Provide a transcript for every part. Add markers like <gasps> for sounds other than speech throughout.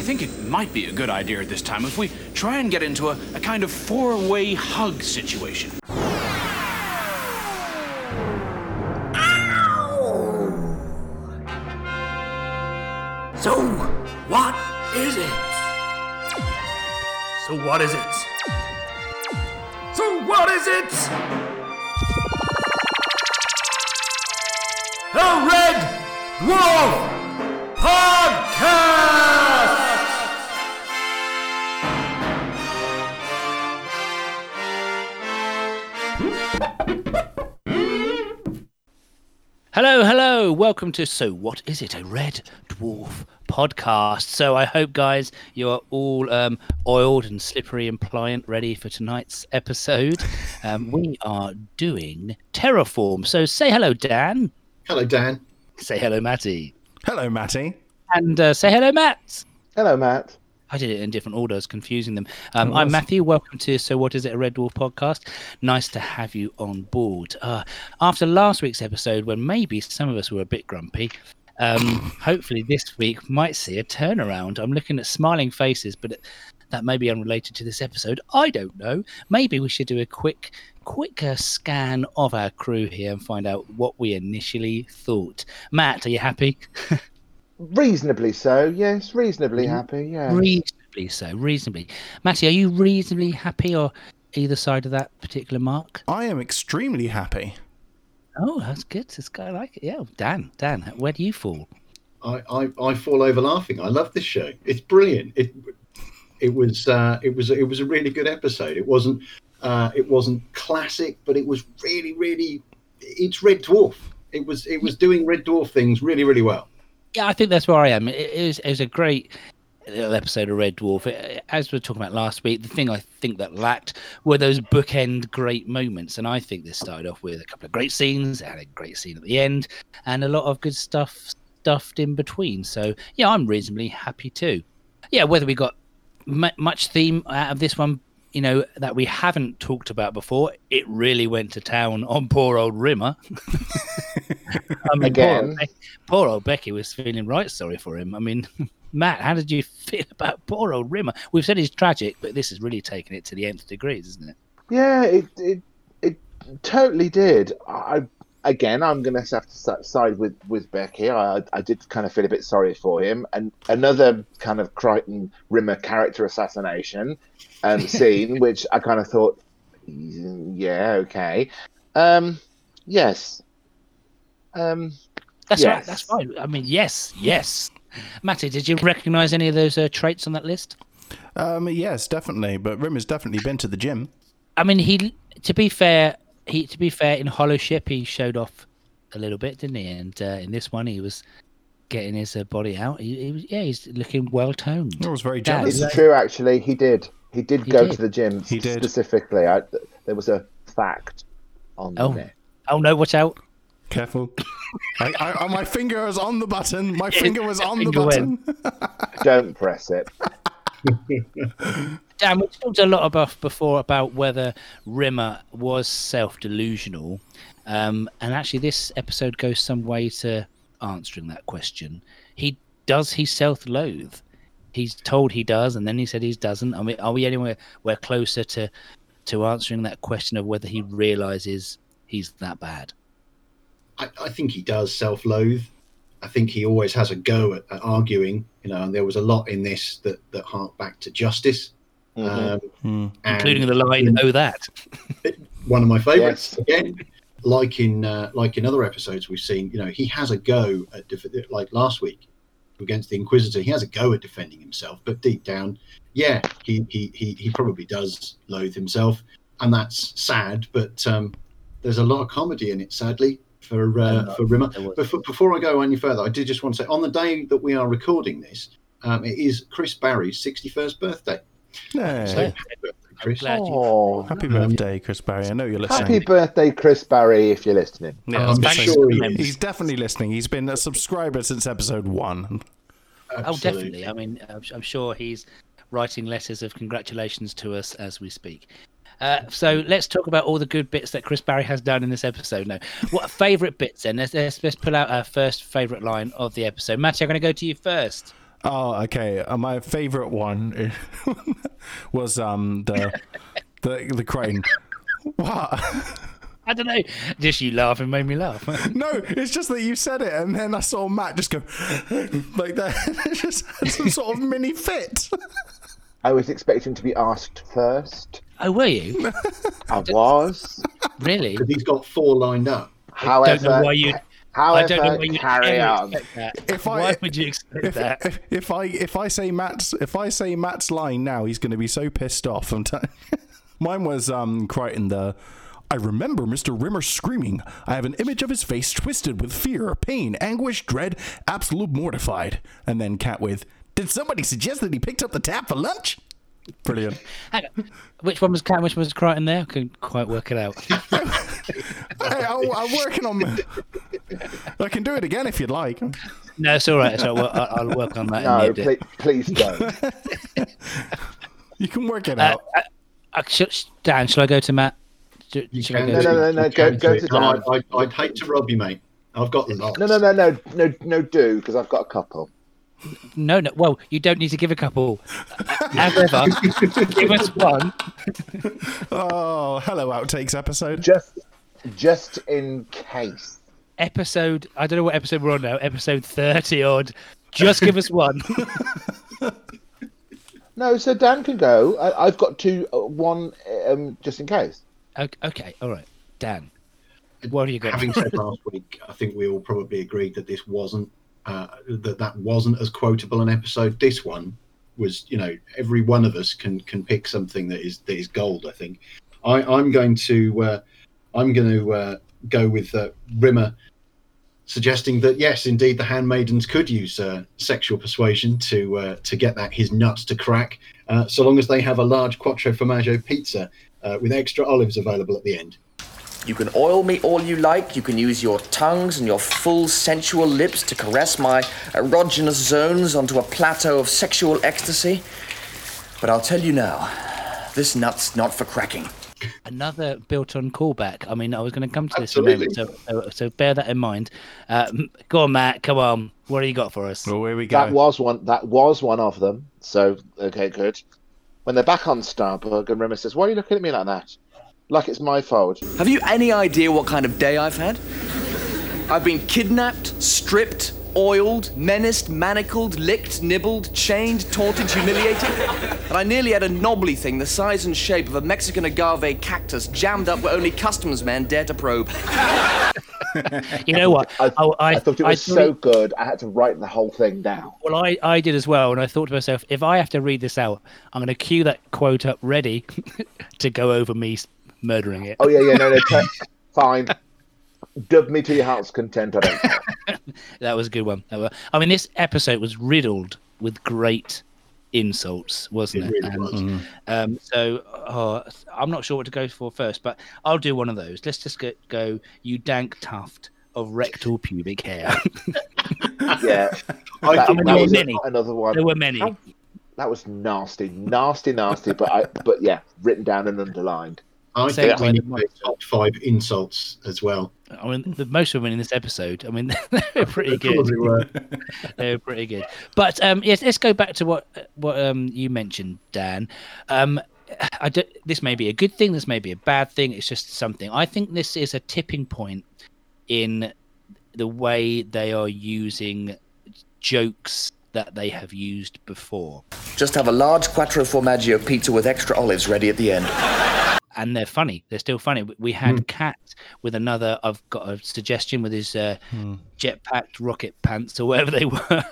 I think it might be a good idea at this time if we try and get into a, a kind of four way hug situation. So, what is it? So, what is it? So, what is it? The Red Dwarf Hello, hello. Welcome to So What Is It? A Red Dwarf podcast. So I hope, guys, you are all um, oiled and slippery and pliant, ready for tonight's episode. <laughs> Um, we are doing Terraform. So say hello, Dan. Hello, Dan. Say hello, Matty. Hello, Matty. And uh, say hello, Matt. Hello, Matt. I did it in different orders, confusing them. Um, I'm Matthew. Welcome to So What Is It, a Red Dwarf podcast. Nice to have you on board. Uh, after last week's episode, when maybe some of us were a bit grumpy, um, <sighs> hopefully this week might see a turnaround. I'm looking at smiling faces, but that may be unrelated to this episode. I don't know. Maybe we should do a quick, quicker scan of our crew here and find out what we initially thought. Matt, are you happy? <laughs> Reasonably so, yes. Reasonably Mm-hmm. happy, yeah. Reasonably so, reasonably. Matty, are you reasonably happy or either side of that particular mark? I am extremely happy. Oh, that's good. This guy like it. Yeah, Dan, Dan, where do you fall? I, I, I fall over laughing. I love this show. It's brilliant. It it was uh, it was it was a really good episode. It wasn't uh, it wasn't classic, but it was really really it's Red Dwarf. It was it was doing Red Dwarf things really really well. Yeah, I think that's where I am. It, was, it was a great little episode of Red Dwarf. It- as we were talking about last week, the thing I think that lacked were those bookend great moments. And I think this started off with a couple of great scenes, had a great scene at the end, and a lot of good stuff stuffed in between. So, yeah, I'm reasonably happy too. Yeah, whether we got mu much theme out of this one, you know, that we haven't talked about before, it really went to town on poor old Rimmer. <laughs> I mean, Poor Again. old, Becky, poor old Becky was feeling right sorry for him. I mean, <laughs> Matt, how did you <laughs> feel about poor old Rimmer? We've said he's tragic, but this is really taking it to the nth degrees, isn't it? Yeah, it, it it totally did. I again, I'm going to have to side with with Becky. I I did kind of feel a bit sorry for him, and another kind of Kryten Rimmer character assassination um, <laughs> scene, which I kind of thought, yeah, okay, um, yes, um, That's right. That's fine. I mean, yes, yes. Matty, did you recognise any of those uh, traits on that list? Um, yes, definitely. But Rimmer's definitely been to the gym. I mean, he. To be fair, he. To be fair, in Holoship, he showed off a little bit, didn't he? And uh, in this one, he was getting his uh, body out. He, he was, yeah, he's looking well toned. I was very jealous. it's true. Actually, he did. He did He go did. to the gym He did. specifically. I, there was a fact on Oh. there. Oh no, watch out! Careful. I, I, my finger was on the button. My <laughs> finger was on the Finger went. button. <laughs> Don't press it. <laughs> Dan, we talked a lot about before about whether Rimmer was self-delusional, um, and actually, this episode goes some way to answering that question. He does he self-loathe? He's told he does, and then he said he doesn't. I mean, are we anywhere we're closer to to answering that question of whether he realizes he's that bad? I, I think he does self-loathe. I think he always has a go at, at arguing. You know, and there was a lot in this that that hark back to justice. Mhm. Um, and Including the line, "Oh, that." <laughs> one of my favourites Yes. again. Like in uh, like in other episodes we've seen, you know, he has a go at def- like last week against the Inquisitor. He has a go at defending himself, but deep down, yeah, he he he, he probably does loathe himself, and that's sad. But um, there's a lot of comedy in it, sadly, for uh, for Rimmer. There was- Before, before I go any further, I did just want to say on the day that we are recording this, um, it is Chris Barrie's 61st birthday. Yeah. So happy birthday, Chris. Oh, Happy birthday, Chris Barrie. I know you're listening. happy birthday, Chris Barrie, if you're listening. Yeah, I I'm sure he is. he's definitely listening. He's been a subscriber since episode one. Oh, definitely. I mean, I'm, I'm sure he's writing letters of congratulations to us as we speak. Uh, so let's talk about all the good bits that Chris Barrie has done in this episode. Now, what favourite bits? Then let's, let's let's pull out our first favourite line of the episode. Matty, I'm going to go to you first. Oh, okay. Uh, my favorite one <laughs> was um the <laughs> the the crane. What? I don't know. Just you laughing made me laugh. <laughs> No, it's just that you said it, and then I saw Matt just go <gasps> like that. It just had some sort of mini fit. I was expecting to be asked first. oh, were you I was. really? Because he's got four lined up. However, don't know why you. However, I don't know why you carry on. If I- why would you expect If, that? if, if I if I say Matt's if I say Matt's line now, he's going to be so pissed off. I'm telling. <laughs> Mine was um Kryten the. I remember Mr. Rimmer screaming. I have an image of his face twisted with fear, pain, anguish, dread, absolute mortified. And then Cat with, Did somebody suggest that he picked up the tab for lunch? Brilliant. Hang on. Which one was Cat? Which one was Kryten there? I couldn't quite work it out. <laughs> hey, I, I'm working on. I can do it again if you'd like. No, it's all right. So I'll, I'll work on that. No, in the please, please don't. <laughs> You can work it Uh, out. uh, uh, sh- Dan, shall I go to Matt? Sh- You shall I go no, to, no, no, no. Go, go to Dan. I, I, I'd hate to rob you, mate. I've got lots. No, no, no, no, no, no, do because I've got a couple. No, no. Well, you don't need to give a couple. However, <laughs> give us one. <laughs> Oh, hello, outtakes episode. Just, just in case. Episode. I don't know what episode we're on now. Episode thirty odd. Just give us <laughs> one. No, so Dan can go. I, I've got two. Uh, one, um, just in case. O- okay. All right. Dan, what have you got? Having said <laughs> last week, I think we all probably agreed that this wasn't uh, that that wasn't as quotable an episode. This one was, you know, every one of us can can pick something that is that is gold. I think. I, I'm going to uh, I'm going to uh, go with uh, Rimmer suggesting that yes, indeed, the handmaidens could use uh, sexual persuasion to uh, to get that his nuts to crack, uh, so long as they have a large quattro formaggio pizza uh, with extra olives available at the end. You can oil me all you like. You can use your tongues and your full sensual lips to caress my erogenous zones onto a plateau of sexual ecstasy. But I'll tell you now, this nut's not for cracking. Another built-on callback. I mean, I was going to come to this Absolutely. in a moment, so, so so bear that in mind. Uh, go on, Matt. Come on. What do you got for us? Oh, here we go. That was one. That was one of them. So okay, good. When they're back on Starbug, and Rimmer says, "Why are you looking at me like that? Like it's my fault." Have you any idea what kind of day I've had? I've been kidnapped, stripped, oiled, menaced, manacled, licked, nibbled, chained, taunted, humiliated. And I nearly had a knobbly thing the size and shape of a Mexican agave cactus jammed up where only customs men dare to probe. You know what? I, Oh, I, thought it was thought so good. I had to write the whole thing down. Well, I, I did as well, and I thought to myself, if I have to read this out, I'm going to cue that quote up ready <laughs> to go over me murdering it. Oh yeah, yeah, no, no, <laughs> t- fine. Dub me to your heart's content. I don't. care. <laughs> That was a good one. I mean, this episode was riddled with great insults, wasn't It it? really And, was. Um, so uh, I'm not sure what to go for first, but I'll do one of those. Let's just go, go you dank tuft of rectal pubic hair. <laughs> Yeah, <laughs> I that, mean, that there were was many. another one. there were many. How- That was nasty, nasty, nasty. But I, but yeah, written down and underlined. I Say think it we need the to top five insults as well. I mean, the most women in this episode. I mean, <laughs> they're <laughs> pretty good. probably were. <laughs> They're pretty good. But um, yes, let's go back to what what um, you mentioned, Dan. Um, I do, this may be a good thing. This may be a bad thing. It's just something. I think this is a tipping point in the way they are using jokes that they have used before, Just have a large quattro formaggio pizza with extra olives ready at the end. And they're funny. They're still funny. We- had Cat with another. I've got a suggestion with his uh, jetpacked rocket pants or whatever they <laughs> were.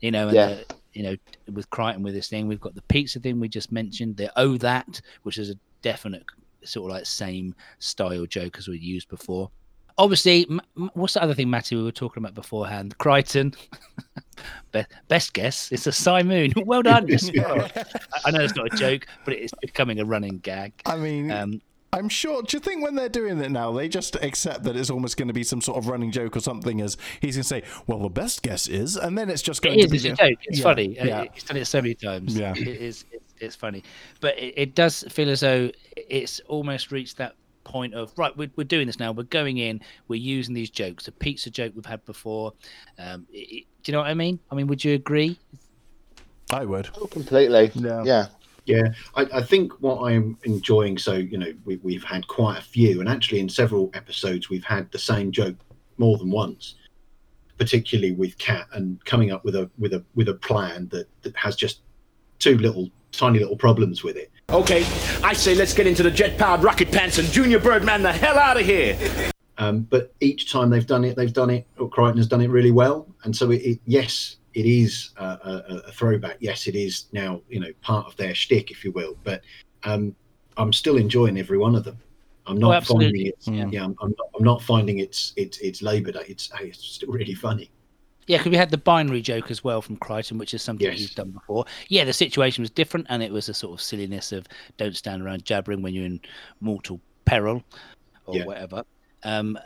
you know, and Yeah. the, you know, with Kryten with this thing, we've got the pizza thing we just mentioned. The oh that, which is a definite sort of like same style joke as we used before. Obviously, what's the other thing, Matty? We were talking about beforehand. Kryten. <laughs> Be- best guess. It's a Psi moon. <laughs> Well done. I <laughs> I know it's not a joke, but it's becoming a running gag. I mean, Um, I'm sure. Do you think when they're doing it now, they just accept that it's almost going to be some sort of running joke or something? As he's going to say, "Well, the best guess is," and then it's just going It to is. be It's a joke. It's Yeah, funny. Uh, Yeah. He's done it so many times. Yeah. It is. It's, it's funny, but it, it does feel as though it's almost reached that point of right. We're, we're doing this now. We're going in. We're using these jokes. The pizza joke we've had before. Um, it, it- do you know what I mean? I mean, would you agree? I would. Oh, completely. Yeah. Yeah. Yeah, I, I think what I'm enjoying. So you know, we, we've had quite a few, and actually in several episodes we've had the same joke more than once. Particularly with Cat and coming up with a with a with a plan that that has just two little tiny little problems with it. Okay, I say let's get into the jet-powered rocket pants and Junior Birdman the hell out of here. Um, but each time they've done it, they've done it. Or Kryten has done it really well, and so it, it yes, it is a, a, a throwback. Yes, it is now you know part of their shtick, if you will. But um, I'm still enjoying every one of them. I'm not Oh, finding it. Yeah. Yeah, I'm, I'm, not, I'm not finding it's it's it's Labour Day. It's it's still really funny. Yeah, because we had the binary joke as well from Kryten, which is something Yes. he's done before. Yeah, the situation was different, and it was a sort of silliness of don't stand around jabbering when you're in mortal peril or Yeah. whatever. Um,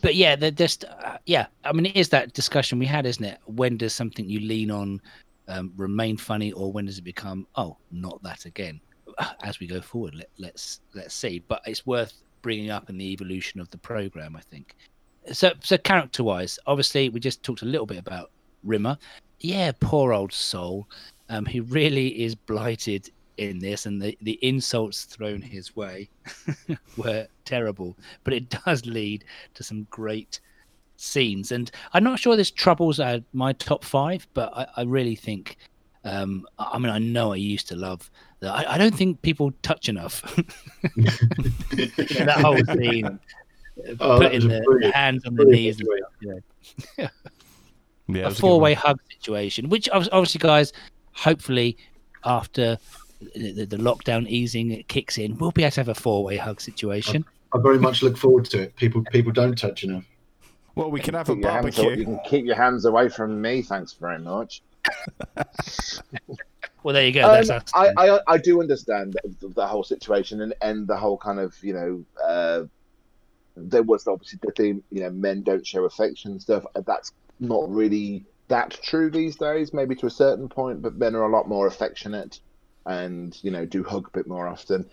But yeah, they're just uh, yeah. I mean, it is that discussion we had, isn't it? When does something you lean on um, remain funny, or when does it become oh, not that again? <sighs> As we go forward, let, let's let's see. But it's worth bringing up in the evolution of the program, I think so so character wise obviously we just talked a little bit about rimmer. Yeah poor old soul. Um he really is blighted in this and the the insults thrown his way <laughs> were terrible. But it does lead to some great scenes. And i'm not sure this troubles uh, my top five but i, I really think um i mean i know i used to love that. I, I don't think people touch enough. <laughs> <laughs> That whole scene Oh, putting the, the hands on the knees and situation. stuff, you <laughs> Yeah, a four way hug situation, which obviously, guys, hopefully after the, the, the lockdown easing kicks in, we'll be able to have a four way hug situation. I very much look forward to it. People people don't touch enough. Well, we can have a Keep your hands away- you can keep your hands away from me. Thanks very much. <laughs> Well, there you go. Um, That's. I, I I do understand the, the whole situation and, and the whole kind of you know uh, there was obviously the theme you know men don't show affection and stuff. That's not really that true these days. Maybe to a certain point, but men are a lot more affectionate and you know do hug a bit more often.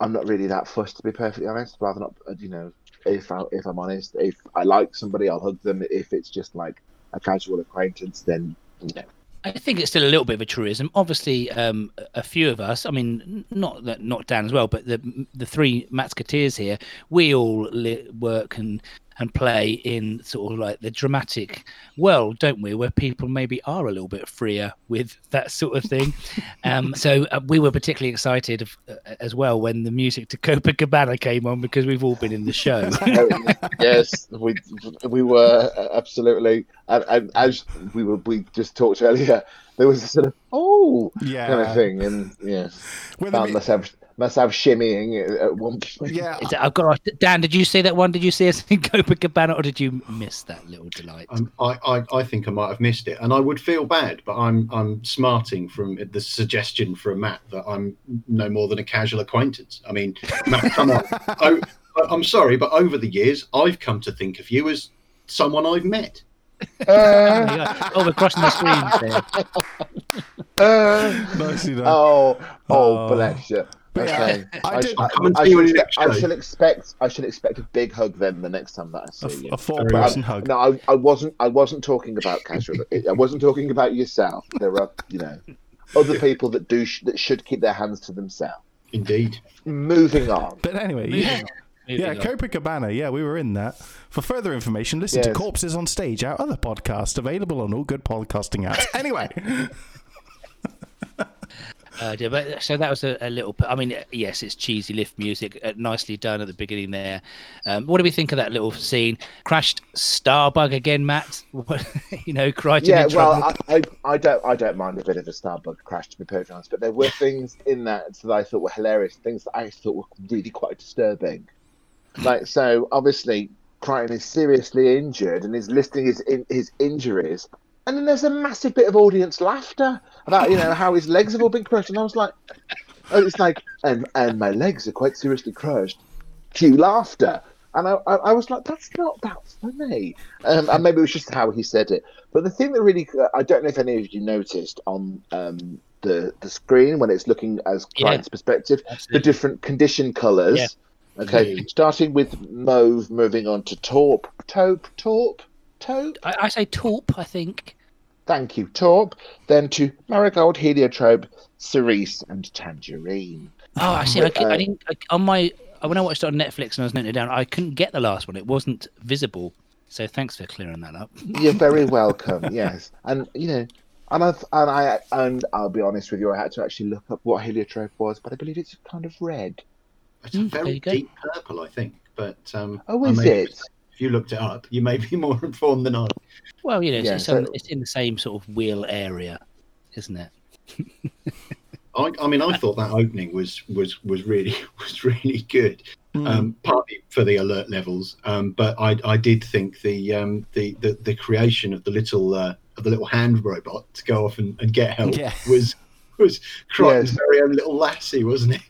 I'm not really that fussed to be perfectly honest. Rather not uh, you know if I if I'm honest, if I like somebody, I'll hug them. If it's just like a casual acquaintance, then you know I think it's still a little bit of a truism. Obviously, um, a few of us, I mean, not that not Dan as well, but the the three Matsketeers here, we all li- work and and play in sort of like the dramatic world, don't we? Where people maybe are a little bit freer with that sort of thing. <laughs> um, so uh, we were particularly excited of, uh, as well when the music to Copacabana came on because we've all been in the show. <laughs> yes, we we were uh, absolutely, and, and as we were, we just talked earlier. There was a sort of oh Yeah. kind of thing, and yeah, When the found mu- myself myself shimmying at- at one point. yeah, it- I've got Dan. Did you see that one? Did you see us in <laughs> Copacabana, or did you miss that little delight? Um, I, I, I think I might have missed it, and I would feel bad, but I'm I'm smarting from the suggestion from Matt that I'm no more than a casual acquaintance. I mean, Matt, come on. <laughs> oh, I- I'm sorry, but over the years, I've come to think of you as someone I've met. There you go. Oh, we're crossing the screens there. <laughs> Uh, nicely oh, oh, Oh. bless you. But yeah, Okay. <laughs> I I, did- I'll come and I should expect, I should expect I should expect a big hug then the next time that I see you. a four person I- hug. No, I, I wasn't. I wasn't talking about casual. I wasn't talking about yourself. There are, you know, other <laughs> people that do sh- that should keep their hands to themselves. Indeed. Moving on. But anyway, yeah. moving Yeah, on. Copacabana. Yeah, we were in that. For further information, listen to Corpses on Stage, our other podcast, available on all good podcasting apps. Anyway, <laughs> Uh, yeah, but so that was a, a little. I mean, yes, it's cheesy lift music, uh, nicely done at the beginning there. Um, what do we think of that little scene? Crashed Starbug again, Matt. <laughs> You know, Kryten Yeah, in trouble. well, I, I, I don't, I don't mind a bit of a Starbug crash to be perfectly honest, but there were things in that that I thought were hilarious, things that I thought were really quite disturbing. Like, so obviously, Kryten is seriously injured and is listing his in, his injuries, and then there's a massive bit of audience laughter about you know how his legs have all been crushed, and I was like, oh, it's like, and and my legs are quite seriously crushed. Cue laughter. And I, I, I was like, that's not that funny. Um, and maybe it was just how he said it. But the thing that really, I don't know if any of you noticed on um, the the screen when it's looking as Yeah. Kryten's perspective, the different condition colours. Yeah. Okay, starting with mauve, moving on to taupe, taupe, taupe, taupe. I, I say taupe. I think. Thank you, Torp. Then to Marigold, Heliotrope, Cerise, and Tangerine. Oh, I see. I, cou- Uh, I didn't I, on my when I watched it on Netflix and I was noting it down. I couldn't get the last one. It wasn't visible. So thanks for clearing that up. <laughs> You're very welcome. yes, and you know, and I and I and I'll be honest with you, I had to actually look up what heliotrope was, but I believe it's kind of red. It's a Mm, very deep purple, I think. But um, Oh, is may- it? If you looked it up, you may be <laughs> more informed than I. Well, you know, it's, Yeah, it's, so- it's in the same sort of wheel area, isn't it? I, I mean, I thought that opening was was was really <laughs> was really good. Um, partly for the alert levels, um, but I, I did think the, um, the the the creation of the little uh, of the little hand robot to go off and, and get help Yeah. was was Kryten's Yes. very own little lassie, wasn't it?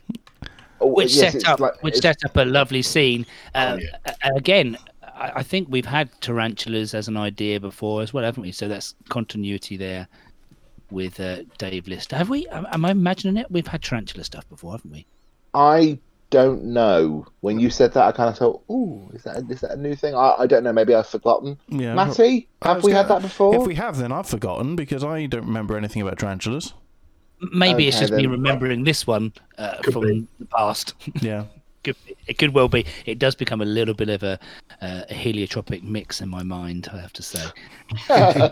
Oh, which yes, set up like- which it's- set up a lovely scene. Uh, Oh, yeah. Again, I, I think we've had tarantulas as an idea before as well, haven't we? So that's continuity there with uh, Dave List. Have we? Am, am I imagining it? We've had tarantula stuff before, haven't we? I don't know. When you said that, I kind of thought, "Ooh, is that is that a new thing?" I, I don't know. Maybe I've forgotten. Yeah, Matty, have we had gonna- that before? If we have, then I've forgotten because I don't remember anything about tarantulas. M- Maybe it's Okay, just me remembering this one uh, from be. the past. <laughs> Yeah. Could, it could well be. It does become a little bit of a, uh, a heliotropic mix in my mind, I have to say. <laughs>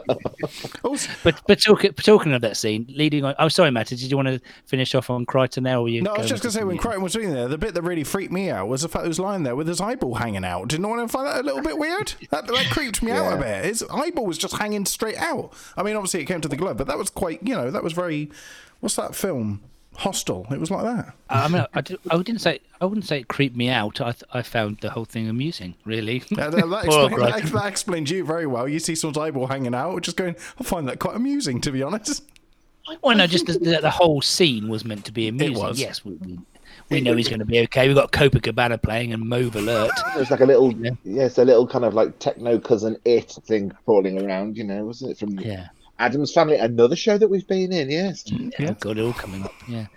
But but talking talking of that scene, leading on. I'm sorry, Matt. Did you want to finish off on Kryten there? Or you no, I was just going to say, when? Kryten was doing there, the bit that really freaked me out was the fact he was lying there with his eyeball hanging out. Didn't anyone find that a little bit weird? That, that creeped me out a bit. His eyeball was just hanging straight out. I mean, obviously it came to the glove, but that was quite, you know, that was very. What's that film? Hostel. It was like that. I mean, I, did, I didn't say I wouldn't say it creeped me out. I th- I found the whole thing amusing, really. <laughs> Uh, that, that, <laughs> Poor explain, Kryten. that, that explains you very well. You see someone's eyeball hanging out, just going, I find that quite amusing, to be honest. Well, no, just the, the, the whole scene was meant to be amusing. was. Yes, we, we, we know he's going to be okay. We've got Copacabana playing and Mauve Alert. <laughs> There's like a little, Yeah. yes, a little kind of like techno Cousin Itt thing crawling around. You know, wasn't it from Yeah. Addams Family? Another show that we've been in. Yes. Oh God, it all coming up. Yeah,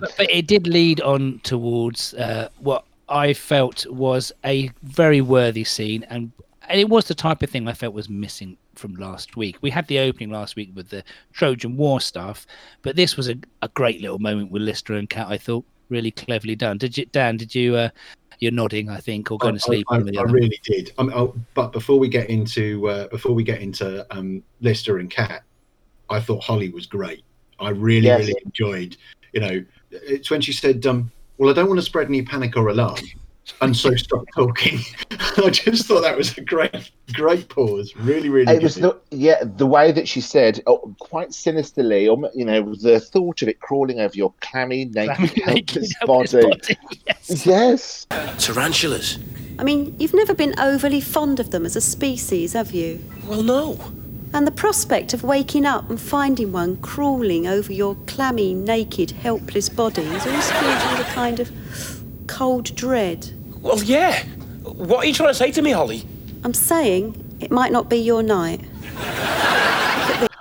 but, but it did lead on towards uh, what I felt was a very worthy scene, and and it was the type of thing I felt was missing from last week. We had the opening last week with the Trojan War stuff, but this was a, a great little moment with Lister and Cat. I thought really cleverly done. Did you, Dan? Did you? Uh, you're nodding, I think, or going to sleep. I, I, the I really did. Um, but before we get into uh, before we get into um, Lister and Cat, I thought Holly was great. I really Yes. really enjoyed. You know, it's when she said, um, "Well, I don't want to spread any panic or alarm." And so stop talking. <laughs> I just thought that was a great, great pause. Really, really. It was good. the yeah the way that she said, oh, quite sinisterly, um, you know, the thought of it crawling over your clammy, <laughs> naked, helpless body. Yes. Yes. Tarantulas? I mean, you've never been overly fond of them as a species, have you? Well, no. And the prospect of waking up and finding one crawling over your clammy, naked, helpless body is always filled you with a kind of cold dread. Well, yeah. What are you trying to say to me, Holly? I'm saying it might not be your night.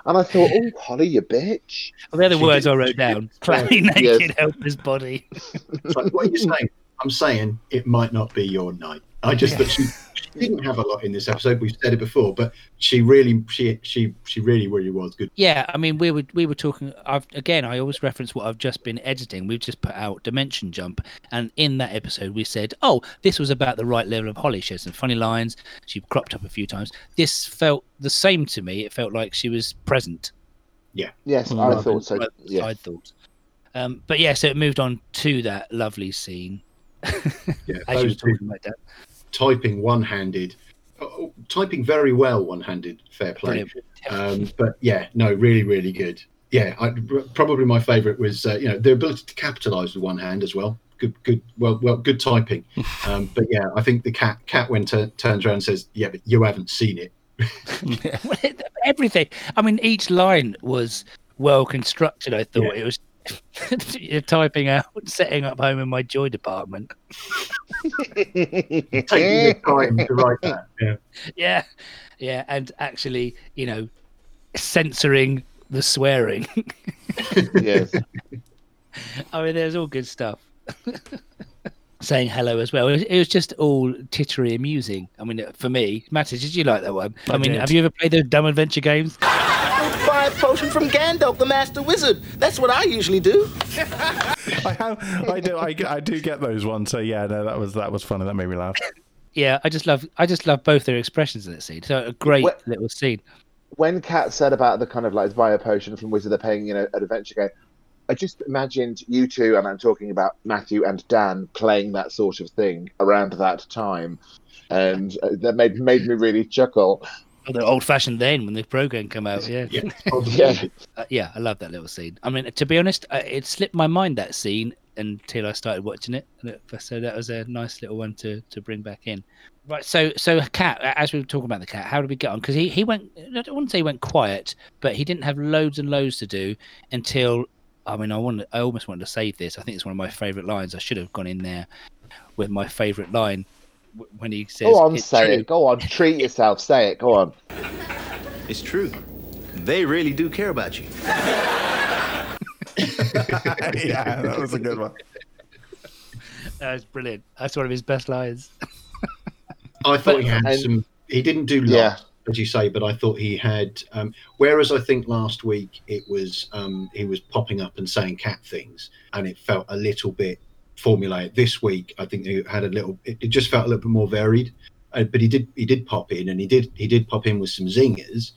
And I thought, oh, Holly, you bitch. Well, they're the She words did- I wrote down. did- Clammy, Yes. naked, <laughs> helpless body. It's like, what are you saying? I'm saying it might not be your night. I just thought she, she didn't have a lot in this episode. We've said it before, but she really, she, she, she really, really was good. Yeah, I mean, we were we were talking. I've again, I always reference what I've just been editing. We've just put out Dimension Jump, and in that episode, we said, "Oh, this was about the right level of Holly." She had some funny lines. She cropped up a few times. This felt the same to me. It felt like she was present. Yeah. Yes, I rather thought so. than Yeah. side thoughts. Um, but yeah, so it moved on to that lovely scene. Yeah, <laughs> As you were those two talking about that. Typing one-handed, oh, typing very well one-handed. Fair play. Um, but yeah, no, really, really good. Yeah, I, probably my favourite was uh, you know the ability to capitalise with one hand as well. Good, good, well, well, good typing. <laughs> Um, but yeah, I think the cat cat when t- turns around and says, "Yeah, but you haven't seen <laughs> it." Everything. I mean, each line was well constructed. I thought Yeah. it was. You're typing out, setting up home in my joy department. <laughs> Taking the time to write that. Yeah. Yeah, yeah, and actually, you know, censoring the swearing. <laughs> yes. I mean, there's all good stuff. <laughs> Saying hello as well. It was, it was just all tittery amusing. I mean, for me, Matty, did you like that one? I, I mean, did. have you ever played those dumb adventure games? By potion from Gandalf, the Master Wizard. That's what I usually do. <laughs> I have, I do, I, I do get those ones. So yeah, no, that was that was funny. That made me laugh. Yeah, I just love I just love both their expressions in that scene. So a great Well- little scene. when Cat said about the kind of like bio potion from Wizard of Paying, you know, an adventure game, I just imagined you two, and I'm talking about Matthew and Dan playing that sort of thing around that time, and uh, that made made me really chuckle. Oh, the old fashioned then when the program came out. Yeah. Yeah. <laughs> Yeah, Uh, yeah, I love that little scene. I mean, to be honest, uh, it slipped my mind that scene until I started watching it. So that was a nice little one to, to bring back in. Right. So, so cat. As we were talking about the cat, how did we get on? Because he, he went. I don't want to say he went quiet, but he didn't have loads and loads to do until. I mean, I wanted. I almost wanted to save this. I think it's one of my favourite lines. I should have gone in there with my favourite line w- when he says, go on, "It's say true." it. Go on, treat yourself. Say it. Go on. It's true. They really do care about you. <laughs> yeah, that was a good one. That was brilliant. That's one of his best lines. I thought he had And- some. He didn't do lots, Yeah. as you say, but I thought he had. Um, whereas I think last week it was um, he was popping up and saying cat things, and it felt a little bit formulaic. This week, I think he had a little. It, it just felt a little bit more varied. Uh, but he did he did pop in, and he did he did pop in with some zingers.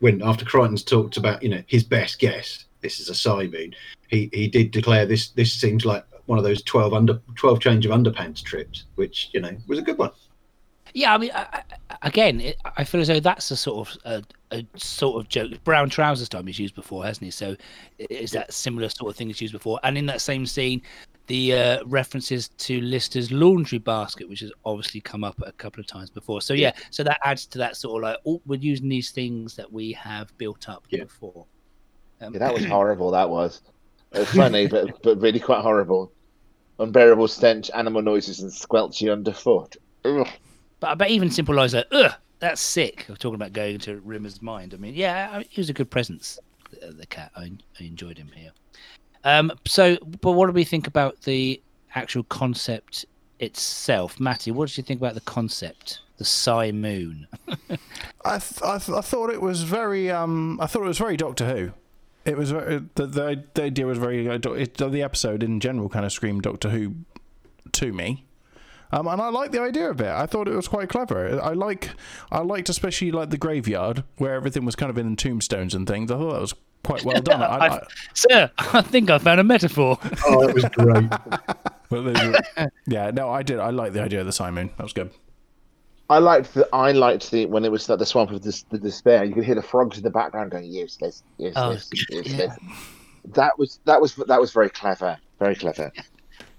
When after Kryten's talked about you know his best guess, this is a Psi moon. He he did declare this this seems like one of those twelve under twelve change of underpants trips, which you know was a good one. Yeah, I mean, I, I, again, it, I feel as though that's a sort of a, a sort of joke. Brown trousers time he's used before, hasn't he? So is that similar sort of thing he's used before? And in that same scene, the uh, references to Lister's laundry basket, which has obviously come up a couple of times before. So yeah, so that adds to that sort of like, oh, we're using these things that we have built up Yeah. before. Um, Yeah, that was <clears throat> horrible. That was. It was funny, but <laughs> but really quite horrible. Unbearable stench, animal noises, and squelchy underfoot. Ugh. But but even simple lines like, ugh, that's sick. We're talking about going into Rimmer's mind. I mean, yeah, I he was a good presence, the, the cat. I, I enjoyed him here. Um, so, but what do we think about the actual concept itself? Matty, what did you think about the concept? The Psi Moon. <laughs> I, th- I, th- I thought it was very um I thought it was very Doctor Who. It was very, the, the the idea was very uh, it, the episode in general kind of screamed Doctor Who to me. Um, and I like the idea of it. I thought it was quite clever. I like, I liked especially like the graveyard where everything was kind of in tombstones and things. I thought that was quite well done. <laughs> I, I, I- Sir, I think I found a metaphor. <laughs> Oh, it was great. <laughs> well, there's- yeah, no, I did. I like the idea of the Psi moon. That was good. I liked the I liked the when it was at the swamp of this, the despair. You could hear the frogs in the background going useless, useless, useless. That was that was that was very clever, very clever.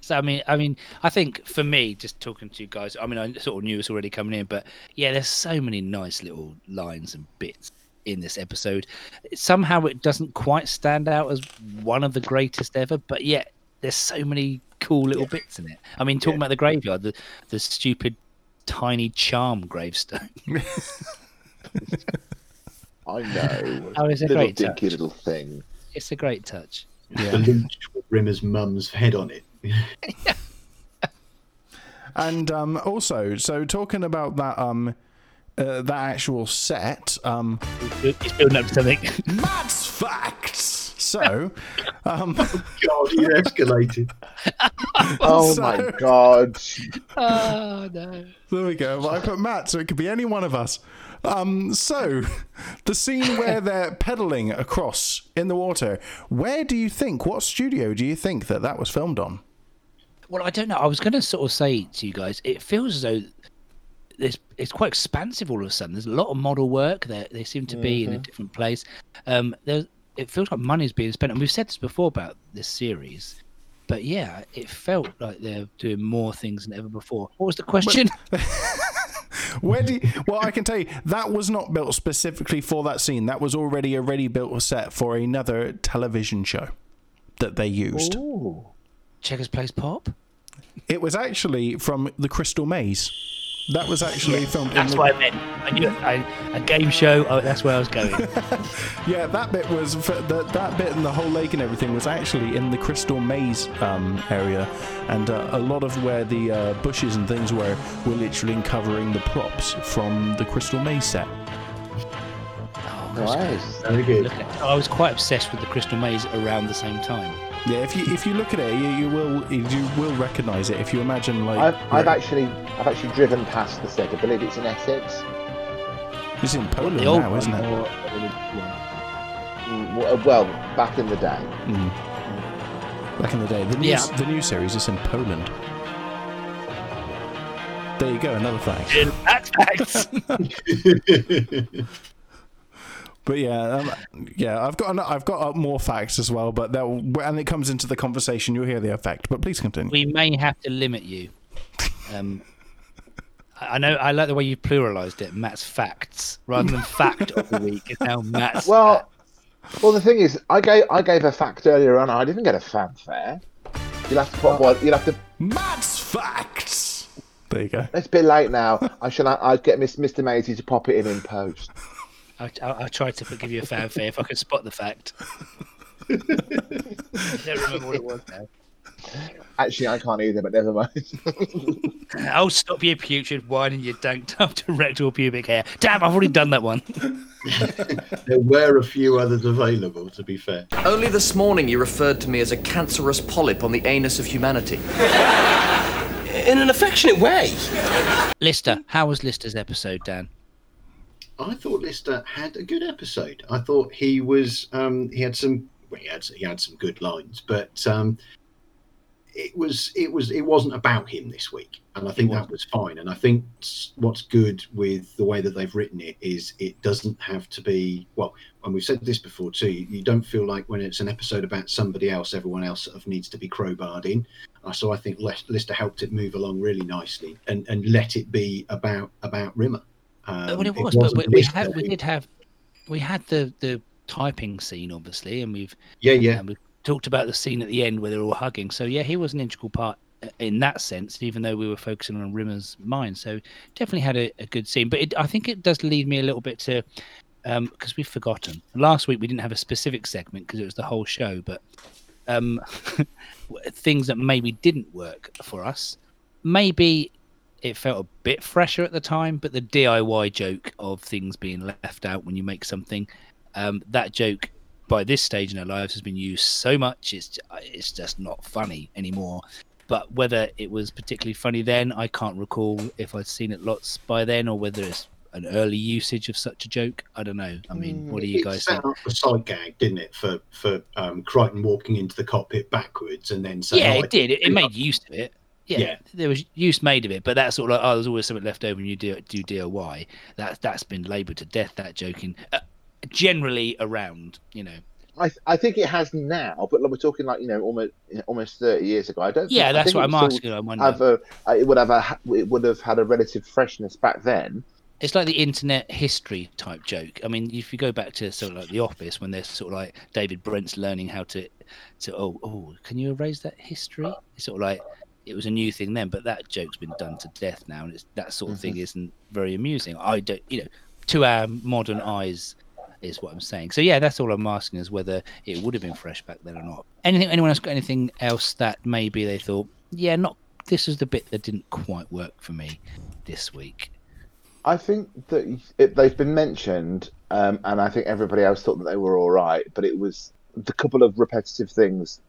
So I mean, I mean, I think for me, just talking to you guys, I mean, I sort of knew it's already coming in, but yeah, there's so many nice little lines and bits in this episode. Somehow it doesn't quite stand out as one of the greatest ever, but yet there's so many cool little bits in it. I mean, talking about the graveyard, the the stupid tiny charm gravestone. <laughs> I know. Oh, it's a little great dinky touch. little thing. It's a great touch. The lynch with Rimmer's mum's head on it. <laughs> <laughs> And um, also, so talking about that um, uh, that actual set, um, He's building up to something. Matt's facts. So, <laughs> um, God, he escalated. <laughs> Oh So- my god! <laughs> oh no. There we go. Well, I put Matt, so it could be any one of us. Um, so, the scene where they're pedaling across in the water, where do you think, what studio do you think that that was filmed on? Well, I don't know. I was going to sort of say to you guys, it feels as though it's, it's quite expansive all of a sudden. There's a lot of model work. They they seem to be in a different place. Um, there, it feels like money's being spent, and we've said this before about this series. But yeah, it felt like they're doing more things than ever before. What was the question? <laughs> Where do you, well, I can tell you that was not built specifically for that scene. That was already a ready built set for another television show that they used. Checkers Place Pop. It was actually from the Crystal Maze. That was actually filmed. That's in the, what I meant. I knew I, a game show. Oh, that's where I was going. <laughs> Yeah, that bit was for the, that bit and the whole lake and everything was actually in the Crystal Maze um, area, and uh, a lot of where the uh, bushes and things were were literally covering the props from the Crystal Maze set. Nice. Very good. Look I was quite obsessed with the Crystal Maze around the same time. Yeah, if you if you look at it, you, you will you will recognise it. If you imagine like I've, I've actually I've actually driven past the set. I believe it's in Essex. it's in Poland the old now, isn't it? or- Mm, Well, back in the day. Mm. Back in the day, the new Yeah. the new series is in Poland. There you go, another fact. That's facts. But yeah, um, yeah, I've got an- I've got uh, more facts as well, but that and it comes into the conversation, you'll hear the effect. But please continue. we may have to limit you. Um, I I know I like the way you pluralized it. Matt's facts rather than fact of the week. It's now Matt's. <laughs> Well, well, the thing is, I gave I gave a fact earlier on. And I didn't get a fanfare. You'll have to put one. You'll have to. Matt's facts. There you go. It's a bit late now. I shall. I get Miss, Mr. Maisie to pop it in in post. I, I, I tried to give you a fanfare if I could spot the fact. <laughs> I don't remember what it was now. Actually, I can't either, but never mind. <laughs> I'll stop your putrid wine and your danked up <laughs> to rectal pubic hair. Damn, I've already done that one. there were a few others available, to be fair. Only this morning you referred to me as a cancerous polyp on the anus of humanity. In an affectionate way. Lister, how was Lister's episode, Dan? I thought Lister had a good episode. I thought he was um, he had some well, he had he had some good lines, but um, it was it was it wasn't about him this week, and I think that was fine. And I think what's good with the way that they've written it is it doesn't have to be well. And we've said this before too. You, don't feel like when it's an episode about somebody else, everyone else sort of needs to be crowbarred in. Uh, so I think Lister helped it move along really nicely and, and let it be about about Rimmer. Um, well, it it was, but we, we had we did have we had the the typing scene obviously, and we've Yeah, yeah. and we've talked about the scene at the end where they're all hugging. So yeah, he was an integral part uh, in that sense, even though we were focusing on Rimmer's mind. So definitely had a, a good scene. But it, I think it does lead me a little bit to because we've forgotten. Last week we didn't have a specific segment because it was the whole show, but um, <laughs> things that maybe didn't work for us. Maybe it felt a bit fresher at the time, but the DIY joke of things being left out when you make something, um, that joke by this stage in our lives has been used so much it's it's just not funny anymore. But whether it was particularly funny then, I can't recall if I'd seen it lots by then or whether it's an early usage of such a joke. I don't know. I mean, what do you it guys think? a side gag, didn't it, for for um, Kryten walking into the cockpit backwards and then saying, yeah, "Oh, I it did. It, it made use of it. Yeah, Yeah. there was use made of it, but that's sort of like, oh, there's always something left over when you do do DIY. That that's been laboured to death. That joking, uh, generally around, you know. I, I think it has now, but like, we're talking like you know almost almost thirty years ago. I don't. Yeah, think, that's what I'm asking. I'm wondering. Have a, it would have a it would have had a relative freshness back then. It's like the internet history type joke. I mean, if you go back to sort of like The Office, when there's sort of like David Brent's learning how to, to oh oh, can you erase that history? It's sort of like it was a new thing then, but that joke's been done to death now, and it's that sort of thing isn't very amusing. I don't, you know, to our modern eyes, is what I'm saying. So yeah, that's all I'm asking is whether it would have been fresh back then or not. Anything? Anyone else got anything else that maybe they thought, yeah, not this is the bit that didn't quite work for me this week. I think that it, they've been mentioned, um, and I think everybody else thought that they were all right. But it was the couple of repetitive things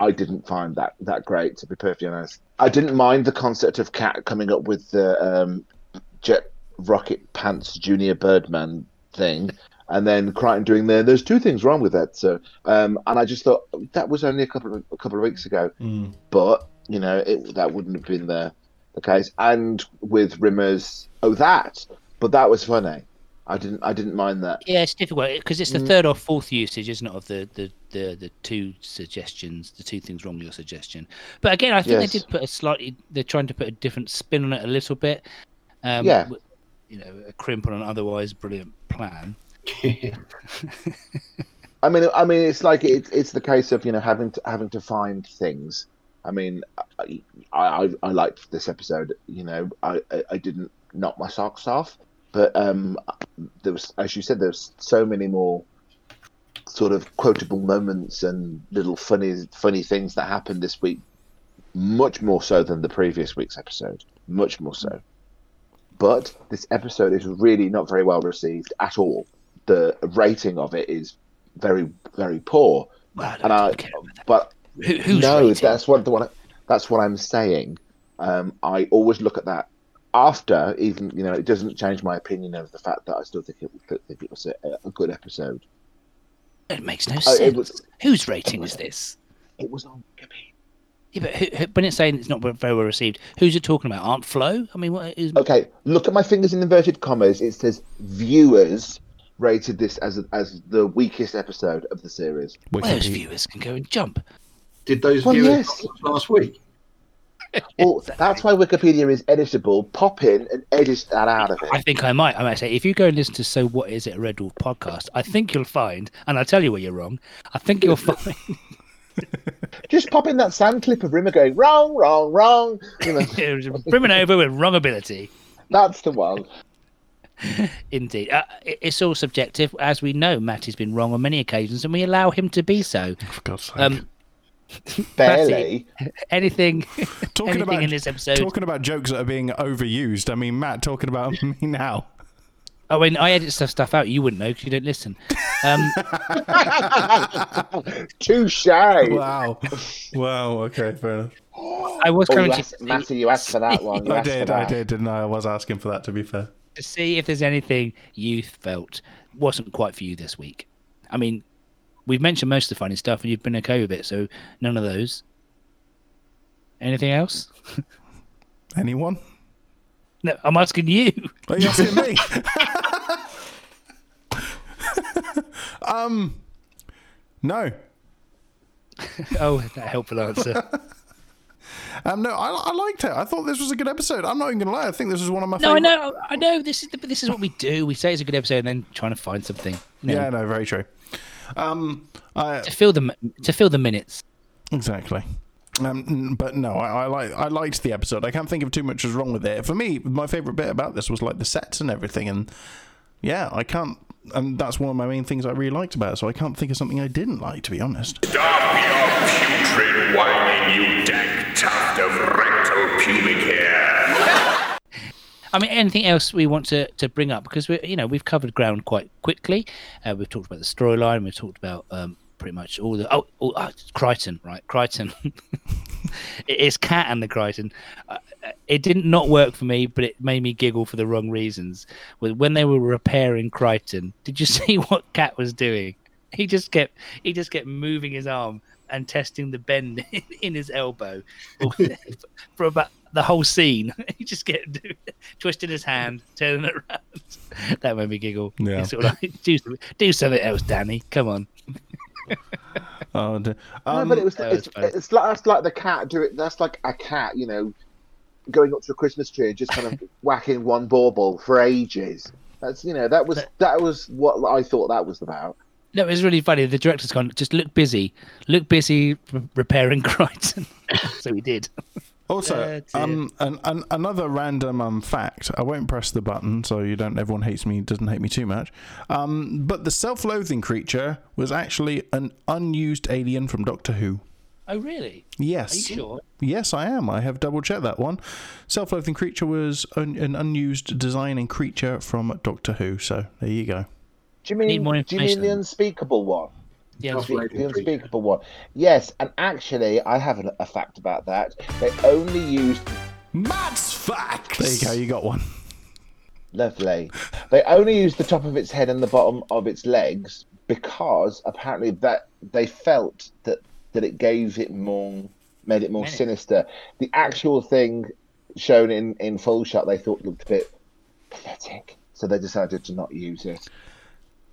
I didn't find that that great. To be perfectly honest, I didn't mind the concept of Cat coming up with the um, Jet Rocket Pants Junior Birdman thing, and then Kryten doing there. There's two things wrong with that. So, um, and I just thought that was only a couple of a couple of weeks ago, but you know it, that wouldn't have been the the case. And with Rimmer's, oh that, but that was funny. I didn't I didn't mind that. Yeah, it's difficult because it's the Mm. third or fourth usage, isn't it, of the, the, the, the two suggestions, the two things wrong with your suggestion. But again, I think Yes. they did put a slightly, they're trying to put a different spin on it a little bit. Um, Yeah. You know, a crimp on an otherwise brilliant plan. <laughs> I mean, I mean, it's like it's it's the case of you know having to having to find things. I mean, I I, I liked this episode. You know, I, I I didn't knock my socks off, but um, there was, as you said, there's so many more sort of quotable moments and little funny funny things that happened this week. Much more so than the previous week's episode. Much more so. But this episode is really not very well received at all the rating of it is very very poor. Well, and I, but Who, who's no, rating? that's what the one. That's what I'm saying. Um, I always look at that after, even you know, it doesn't change my opinion of the fact that I still think it, think it was a, a good episode. It makes no Uh, sense. it was- Whose rating is this? It was on Wikipedia. Yeah, but who, who, when it's saying it's not very well received, who's it talking about? Aunt Flo? I mean, what is? Okay, look at my fingers in inverted commas. It says viewers rated this as as the weakest episode of the series. Well, those viewers can go and jump. Did those Well, viewers yes. last week? <laughs> Well, that's why Wikipedia is editable. Pop in and edit that out of it. I think I might. I might say, if you go and listen to So What Is It, a Red Dwarf podcast, I think you'll find, and I'll tell you where you're wrong, I think you'll <laughs> find <laughs> Just pop in that sound clip of Rimmer going wrong, wrong, wrong. You know, Brimming over with wrong ability. that's the one. Indeed. Uh, it's all subjective. As we know, Matt has been wrong on many occasions, and we allow him to be so. For God's sake. Um, <laughs> Barely. Matty, anything, <laughs> talking anything about in this episode? talking about jokes that are being overused. I mean, Matt talking about <laughs> me now. Oh, when I edit stuff stuff out, you wouldn't know because you don't listen. Um, Touche. Wow. wow. Okay. Fair enough. I was Oh, going you to asked, Matty, you asked for that one. You I did. I did. Didn't I? I was asking for that. To be fair. to see if there's anything you felt wasn't quite for you this week. I mean, we've mentioned most of the funny stuff, and you've been okay with it, so none of those. Anything else? <laughs> Anyone? No, I'm asking you. <laughs> Are you asking me? <laughs> um. No. oh, that helpful answer. Um, no, I, I liked it. I thought this was a good episode. I'm not even gonna lie. I think this was one of my. no, I favorite. know, I know. This is the, this is what we do. We say it's a good episode, and then trying to find something. Know, Yeah, no, very true. Um, I, to fill the to fill the minutes. Exactly. Um, but no, I, I like I liked the episode. I can't think of too much was wrong with it. For me, my favorite bit about this was like the sets and everything, and yeah, I can't. And that's one of my main things I really liked about it. So I can't think of something I didn't like, to be honest. Stop your putrid whining, you dank tuft of rectal pubic hair. I mean, anything else we want to, to bring up because we, you know, we've covered ground quite quickly. Uh, we've talked about the storyline. We've talked about um, pretty much all the oh, oh uh, Kryten, right? Kryten. <laughs> It's Cat and the Kryten. Uh, it didn't not work for me, but it made me giggle for the wrong reasons. When when they were repairing Kryten, did you <laughs> see what Cat was doing? He just kept he just kept moving his arm and testing the bend <laughs> in his elbow for about the whole scene. <laughs> He just kept doing, <laughs> twisting his hand, turning it around. <laughs> That made me giggle. Yeah. It's sort of like, do, do something else, Danny. Come on. Oh, d- no, um, but it was, it's, was it's like that's like the cat do it. That's like a cat, you know, going up to a Christmas tree and just kind of whacking one bauble for ages. That's you know that was that was what I thought that was about. No, it was really funny. The director's gone, just look busy. Look busy repairing Kryten. so he did. Also, Uh, um, an, an, another random um, fact. I won't press the button, so you don't. Everyone hates me. Doesn't hate me too much. Um, but the self-loathing creature was actually an unused alien from Doctor Who. Oh, really? Yes. Are you sure? Yes, I am. I have double checked that one. Self-loathing creature was an, an unused design and creature from Doctor Who. So there you go. Do you mean more do you mean the unspeakable one? Yeah, Off it's- radio The unspeakable one. Yes, and actually, I have a, a fact about that. They only used Matt's facts. There you go. You got one. Lovely. They only used the top of its head and the bottom of its legs because apparently that they felt that that it gave it more, made it more Menace. sinister. The actual thing shown in in full shot, they thought looked a bit pathetic, so they decided to not use it.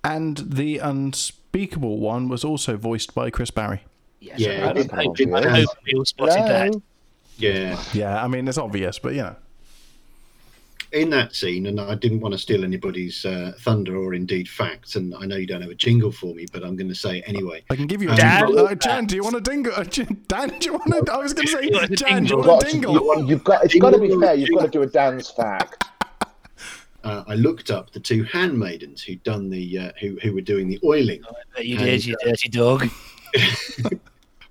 And the unspeakable one was also voiced by Chris Barrie. Yes, Yeah, I, it- I, hope, it- I hope we all spotted that. Yeah. Yeah, I mean it's obvious, but you know. in that scene, and I didn't want to steal anybody's uh, thunder or indeed facts, and I know you don't have a jingle for me, but I'm going to say it anyway. I can give you a Um, Dan? jingle. Uh, Jan, do you want a dingle? Uh, Dan, do you want a? I was going <laughs> to You want say, a Jan, do you dingle? you've want got, a to, dingle? you, you've got. It's got to be fair. You've got to do a dance fact. Uh, I looked up the two handmaidens who'd done the uh, who who were doing the oiling. You And, did, you dirty dog. <laughs>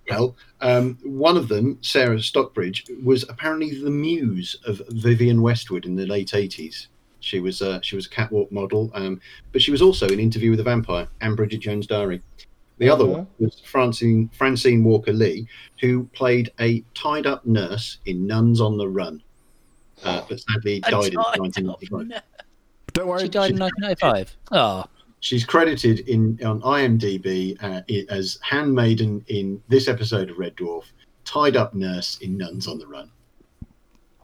Well, um, one of them, Sarah Stockbridge, was apparently the muse of Vivienne Westwood in the late 80s. She was uh, she was a catwalk model, um, but she was also in Interview with a Vampire and Bridget Jones' Diary. The other Uh-huh. one was Francine Francine Walker Lee, who played a tied up nurse in Nuns on the Run, uh, but sadly A died in tied-up 1995. <laughs> Don't worry. She died in 1995. Oh, She's credited in on IMDb uh, as handmaiden in this episode of Red Dwarf, tied up nurse in Nuns on the Run.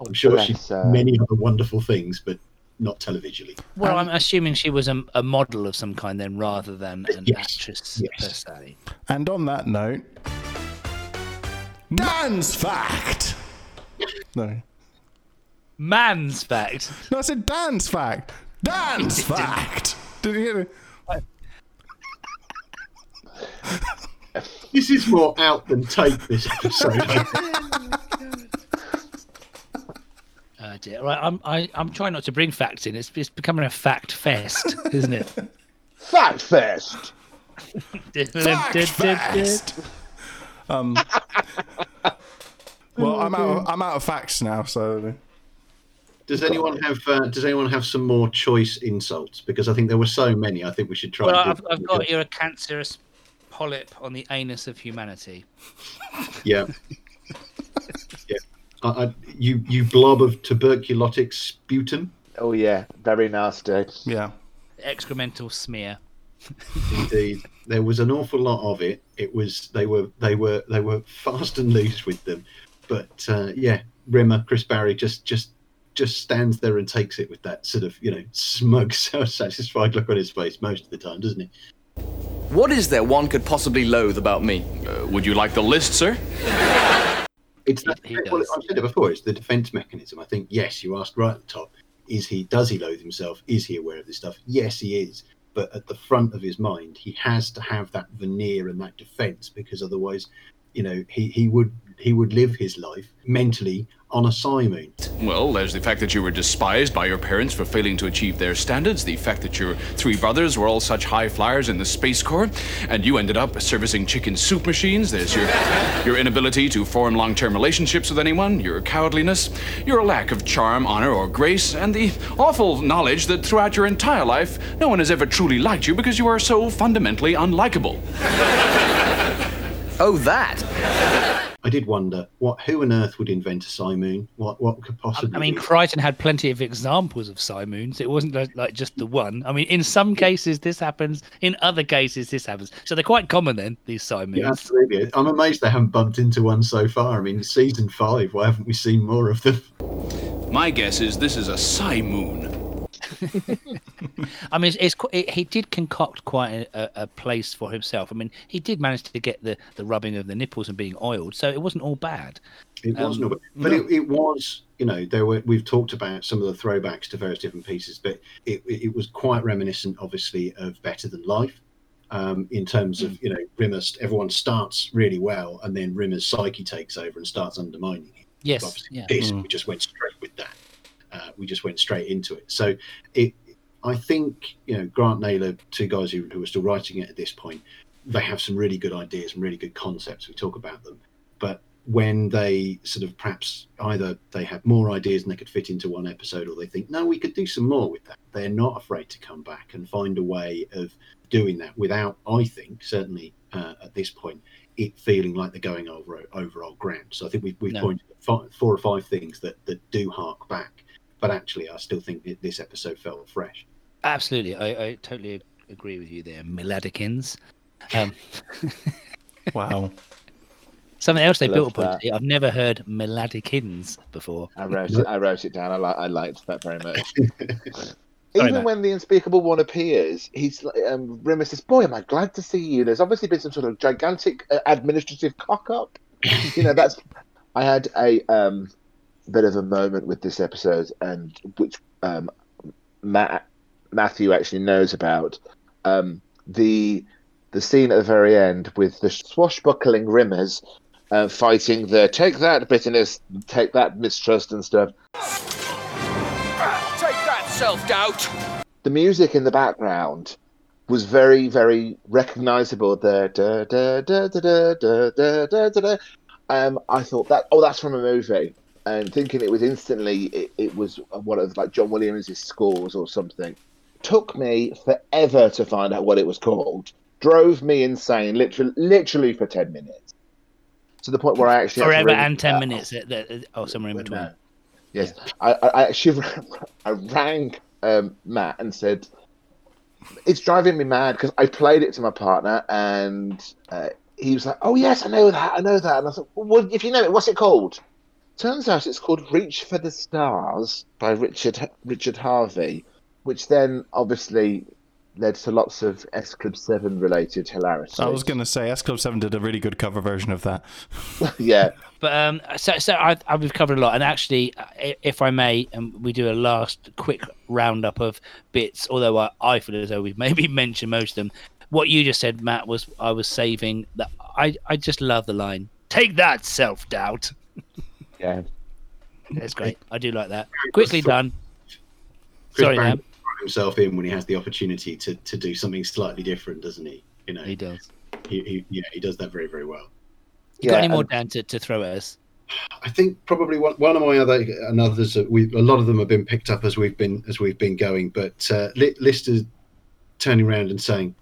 I'm sure she bless did her. many other wonderful things, but not televisually. well, I'm assuming she was a, a model of some kind then, rather than an Yes, actress yes. per se. And on that note, Dan's fact. No, Man's fact. no, I said Dan's fact. Dan's <laughs> fact. Did you hear me? This is more out than take this episode. <laughs> Oh dear. Right, I'm I, I'm trying not to bring facts in. It's, it's becoming a fact fest, isn't it? <laughs> Fact Fest. Fact fest. Um. Well, I'm out. Of, I'm out of facts now. So Does anyone have uh, Does anyone have some more choice insults? Because I think there were so many. I think we should try. Well, and I've, I've got you're a cancerous polyp on the anus of humanity. Yeah. <laughs> yeah. I, I, you you blob of tuberculotic sputum. Oh yeah, very nasty. yeah. Excremental smear. Indeed, there was an awful lot of it. It was they were they were they were fast and loose with them, but uh, yeah, Rimmer Chris Barrie just just just stands there and takes it with that sort of you know smug, <laughs> self-satisfied look on his face most of the time, doesn't he? What is there one could possibly loathe about me? Uh, would you like the list, sir? It's that, He well, does. I've said it before. It's the defense mechanism. I think yes, you asked right at the top. Is he? Does he loathe himself? Is he aware of this stuff? Yes, he is. But at the front of his mind, he has to have that veneer and that defense because otherwise, you know, he, he would he would live his life mentally on a Psi moon. Well, there's the fact that you were despised by your parents for failing to achieve their standards, the fact that your three brothers were all such high flyers in the Space Corps, and you ended up servicing chicken soup machines. There's your, your inability to form long term relationships with anyone, your cowardliness, your lack of charm, honor, or grace, and the awful knowledge that throughout your entire life, no one has ever truly liked you because you are so fundamentally unlikable. Oh, that. I did wonder what who on earth would invent a Psi moon? What what could possibly? I mean, be? Kryten had plenty of examples of Psi moons. It wasn't like, like just the one. I mean, in some cases this happens. In other cases this happens. So they're quite common then. These Psi moons. Yeah, absolutely. I'm amazed they haven't bumped into one so far. I mean, season five. Why haven't we seen more of them? My guess is this is a Psi moon. <laughs> I mean, it's, it's it, he did concoct quite a, a, a place for himself. I mean, he did manage to get the, the rubbing of the nipples and being oiled, so it wasn't all bad. It was Um, not, but it, it was. You know, there were. We've talked about some of the throwbacks to various different pieces, but it, it, it was quite reminiscent, obviously, of Better Than Life. Um, in terms of you know, Rimmer, everyone starts really well, and then Rimmer's psyche takes over and starts undermining him. Yes, obviously, yeah. this Mm. we just went straight with that. Uh, we just went straight into it. So it, I think, you know, Grant Naylor, two guys who, who are still writing it at this point, they have some really good ideas and really good concepts. We talk about them, but when they sort of perhaps either they have more ideas and they could fit into one episode, or they think, no, we could do some more with that. They're not afraid to come back and find a way of doing that without, I think, certainly uh, at this point, it feeling like they're going over over old ground. So I think we've, we've No. pointed five, four or five things that, that do hark back. But actually, I still think that this episode felt fresh. Absolutely, I, I totally agree with you there, Miladikins. Um, <laughs> Wow. something else they Love built upon. I've never heard Miladikins before. I wrote it. I wrote it down. I, li- I liked that very much. <laughs> Even Matt. when the unspeakable one appears, he's like, um, Rimmer says, "Boy, am I glad to see you." There's obviously been some sort of gigantic uh, administrative cock up. you know, that's. I had a um, bit of a moment with this episode, and which um, Matt Matthew actually knows about. Um, the the scene at the very end with the swashbuckling Rimmers uh, fighting the take that bitterness, take that mistrust and stuff. Take that, self doubt. the music in the background was very, very recognizable. The da da da da da da da da da da. Um, I thought that oh, that's from a movie. And thinking it was instantly it, it was one of like John Williams' scores or something. Took me forever to find out what it was called. Drove me insane, literally, literally for ten minutes, to the point where I actually Forever and 10 minutes. The, oh, somewhere in between. Yes, I, I I actually <laughs> I rang um, Matt and said it's driving me mad because I played it to my partner and uh, he was like, "Oh yes, I know that, I know that." And I said, "Well, if you know it, what's it called?" Turns out it's called "Reach for the Stars" by Richard Richard Harvey, which then obviously led to lots of S Club Seven related hilarity. I was going to say S Club 7 did a really good cover version of that. <laughs> yeah. But um, so so I, I we've covered a lot, and actually, if I may, um, we do a last quick roundup of bits. Although I, I feel as though we've <laughs> maybe mentioned most of them. What you just said, Matt, was I was saving that. I I just love the line. Take that, self doubt. <laughs> Yeah, it's great. I do like that. Quickly done. Chris Sorry, Brown Dan. himself in when he has the opportunity to, to do something slightly different, doesn't he? You know, he does. He, he, yeah, he does that very, very well. You got any more, and- Dan, to, to throw at us? I think probably one, one of my other and others we a lot of them have been picked up as we've been as we've been going. But uh, Li- Lister's turning around and saying,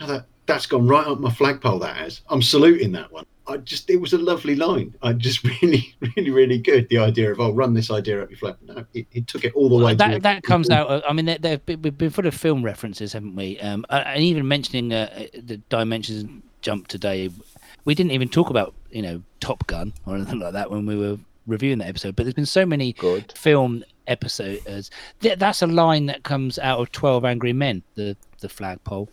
"No, that that's gone right up my flagpole. That has. I'm saluting that one. I just it was a lovely line. I just <laughs> really, really, really good. The idea of I'll run this idea up your flag. No, he, he took it all the way. that the- that comes out. Of, I mean, there- there- we've been full of film references, haven't we? Um, uh, and even mentioning uh, the dimensions jump today, we didn't even talk about you know Top Gun or anything like that when we were reviewing that episode. But there's been so many good. film episodes. That's a line that comes out of Twelve Angry Men, the the flagpole.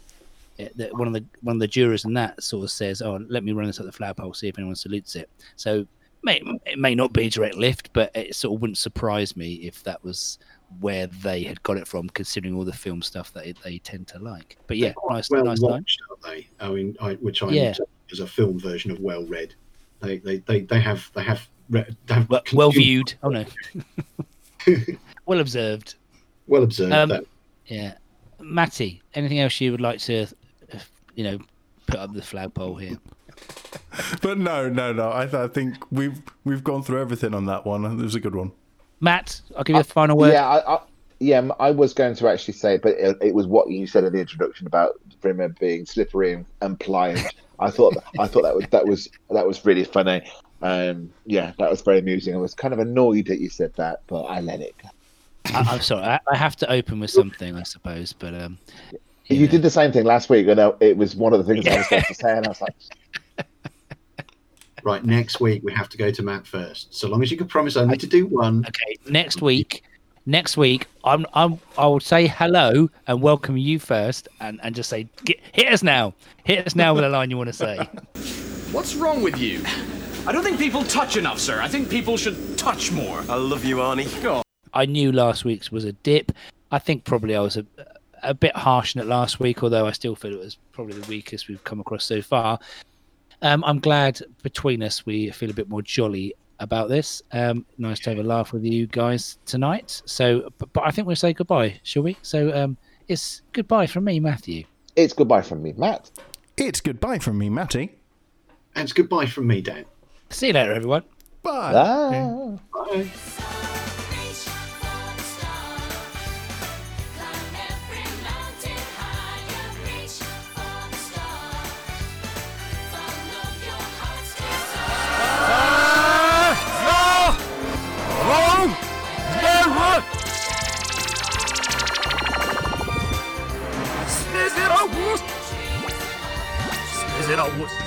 That one of the one of the jurors in that sort of says, "Oh, let me run this up the flagpole, see if anyone salutes it." So may, it may not be a direct lift, but it sort of wouldn't surprise me if that was where they had got it from, considering all the film stuff that it, they tend to like. But yeah, nice, well nice watched, aren't they? I mean, I, which I Yeah. as a film version of well read. They they, they, they have they have, they have Well, well viewed. Oh no, <laughs> well observed. Well observed. Um. Yeah, Matty. Anything else you would like to, you know, put up the flagpole here? <laughs> But no, no, no. I, th- I think we've we've gone through everything on that one. It was a good one. Matt, I'll give you the final word. Yeah, I, I, yeah, m- I was going to actually say, but it, it was what you said in the introduction about Brimmer being slippery and, and pliant. I thought I thought that was that was that was really funny. Um, yeah, that was very amusing. I was kind of annoyed that you said that, but I let it. go. I, I'm sorry. I, I have to open with something, I suppose. But um, You did the same thing last week, and I- it was one of the things I was going to say, and I was like, <laughs> Right, next week we have to go to Matt first. So long as you can promise only to do one. Okay, next week. Next week, I'm, I'm, I will say hello and welcome you first, and, and just say, Get, hit us now, hit us now with a line you want to say. <laughs> What's wrong with you? I don't think people touch enough, sir. I think people should touch more. I love you, Arnie. Go. I knew last week's was a dip. I think probably I was a, a bit harsh in it last week, although I still feel it was probably the weakest we've come across so far. Um, I'm glad between us we feel a bit more jolly about this. Um, nice to have a laugh with you guys tonight. So, but, but I think we'll say goodbye, shall we? So, um, it's goodbye from me, Matthew. It's goodbye from me, Matt. It's goodbye from me, Matty. And it's goodbye from me, Dan. See you later, everyone. Bye. Bye. Bye. Matt's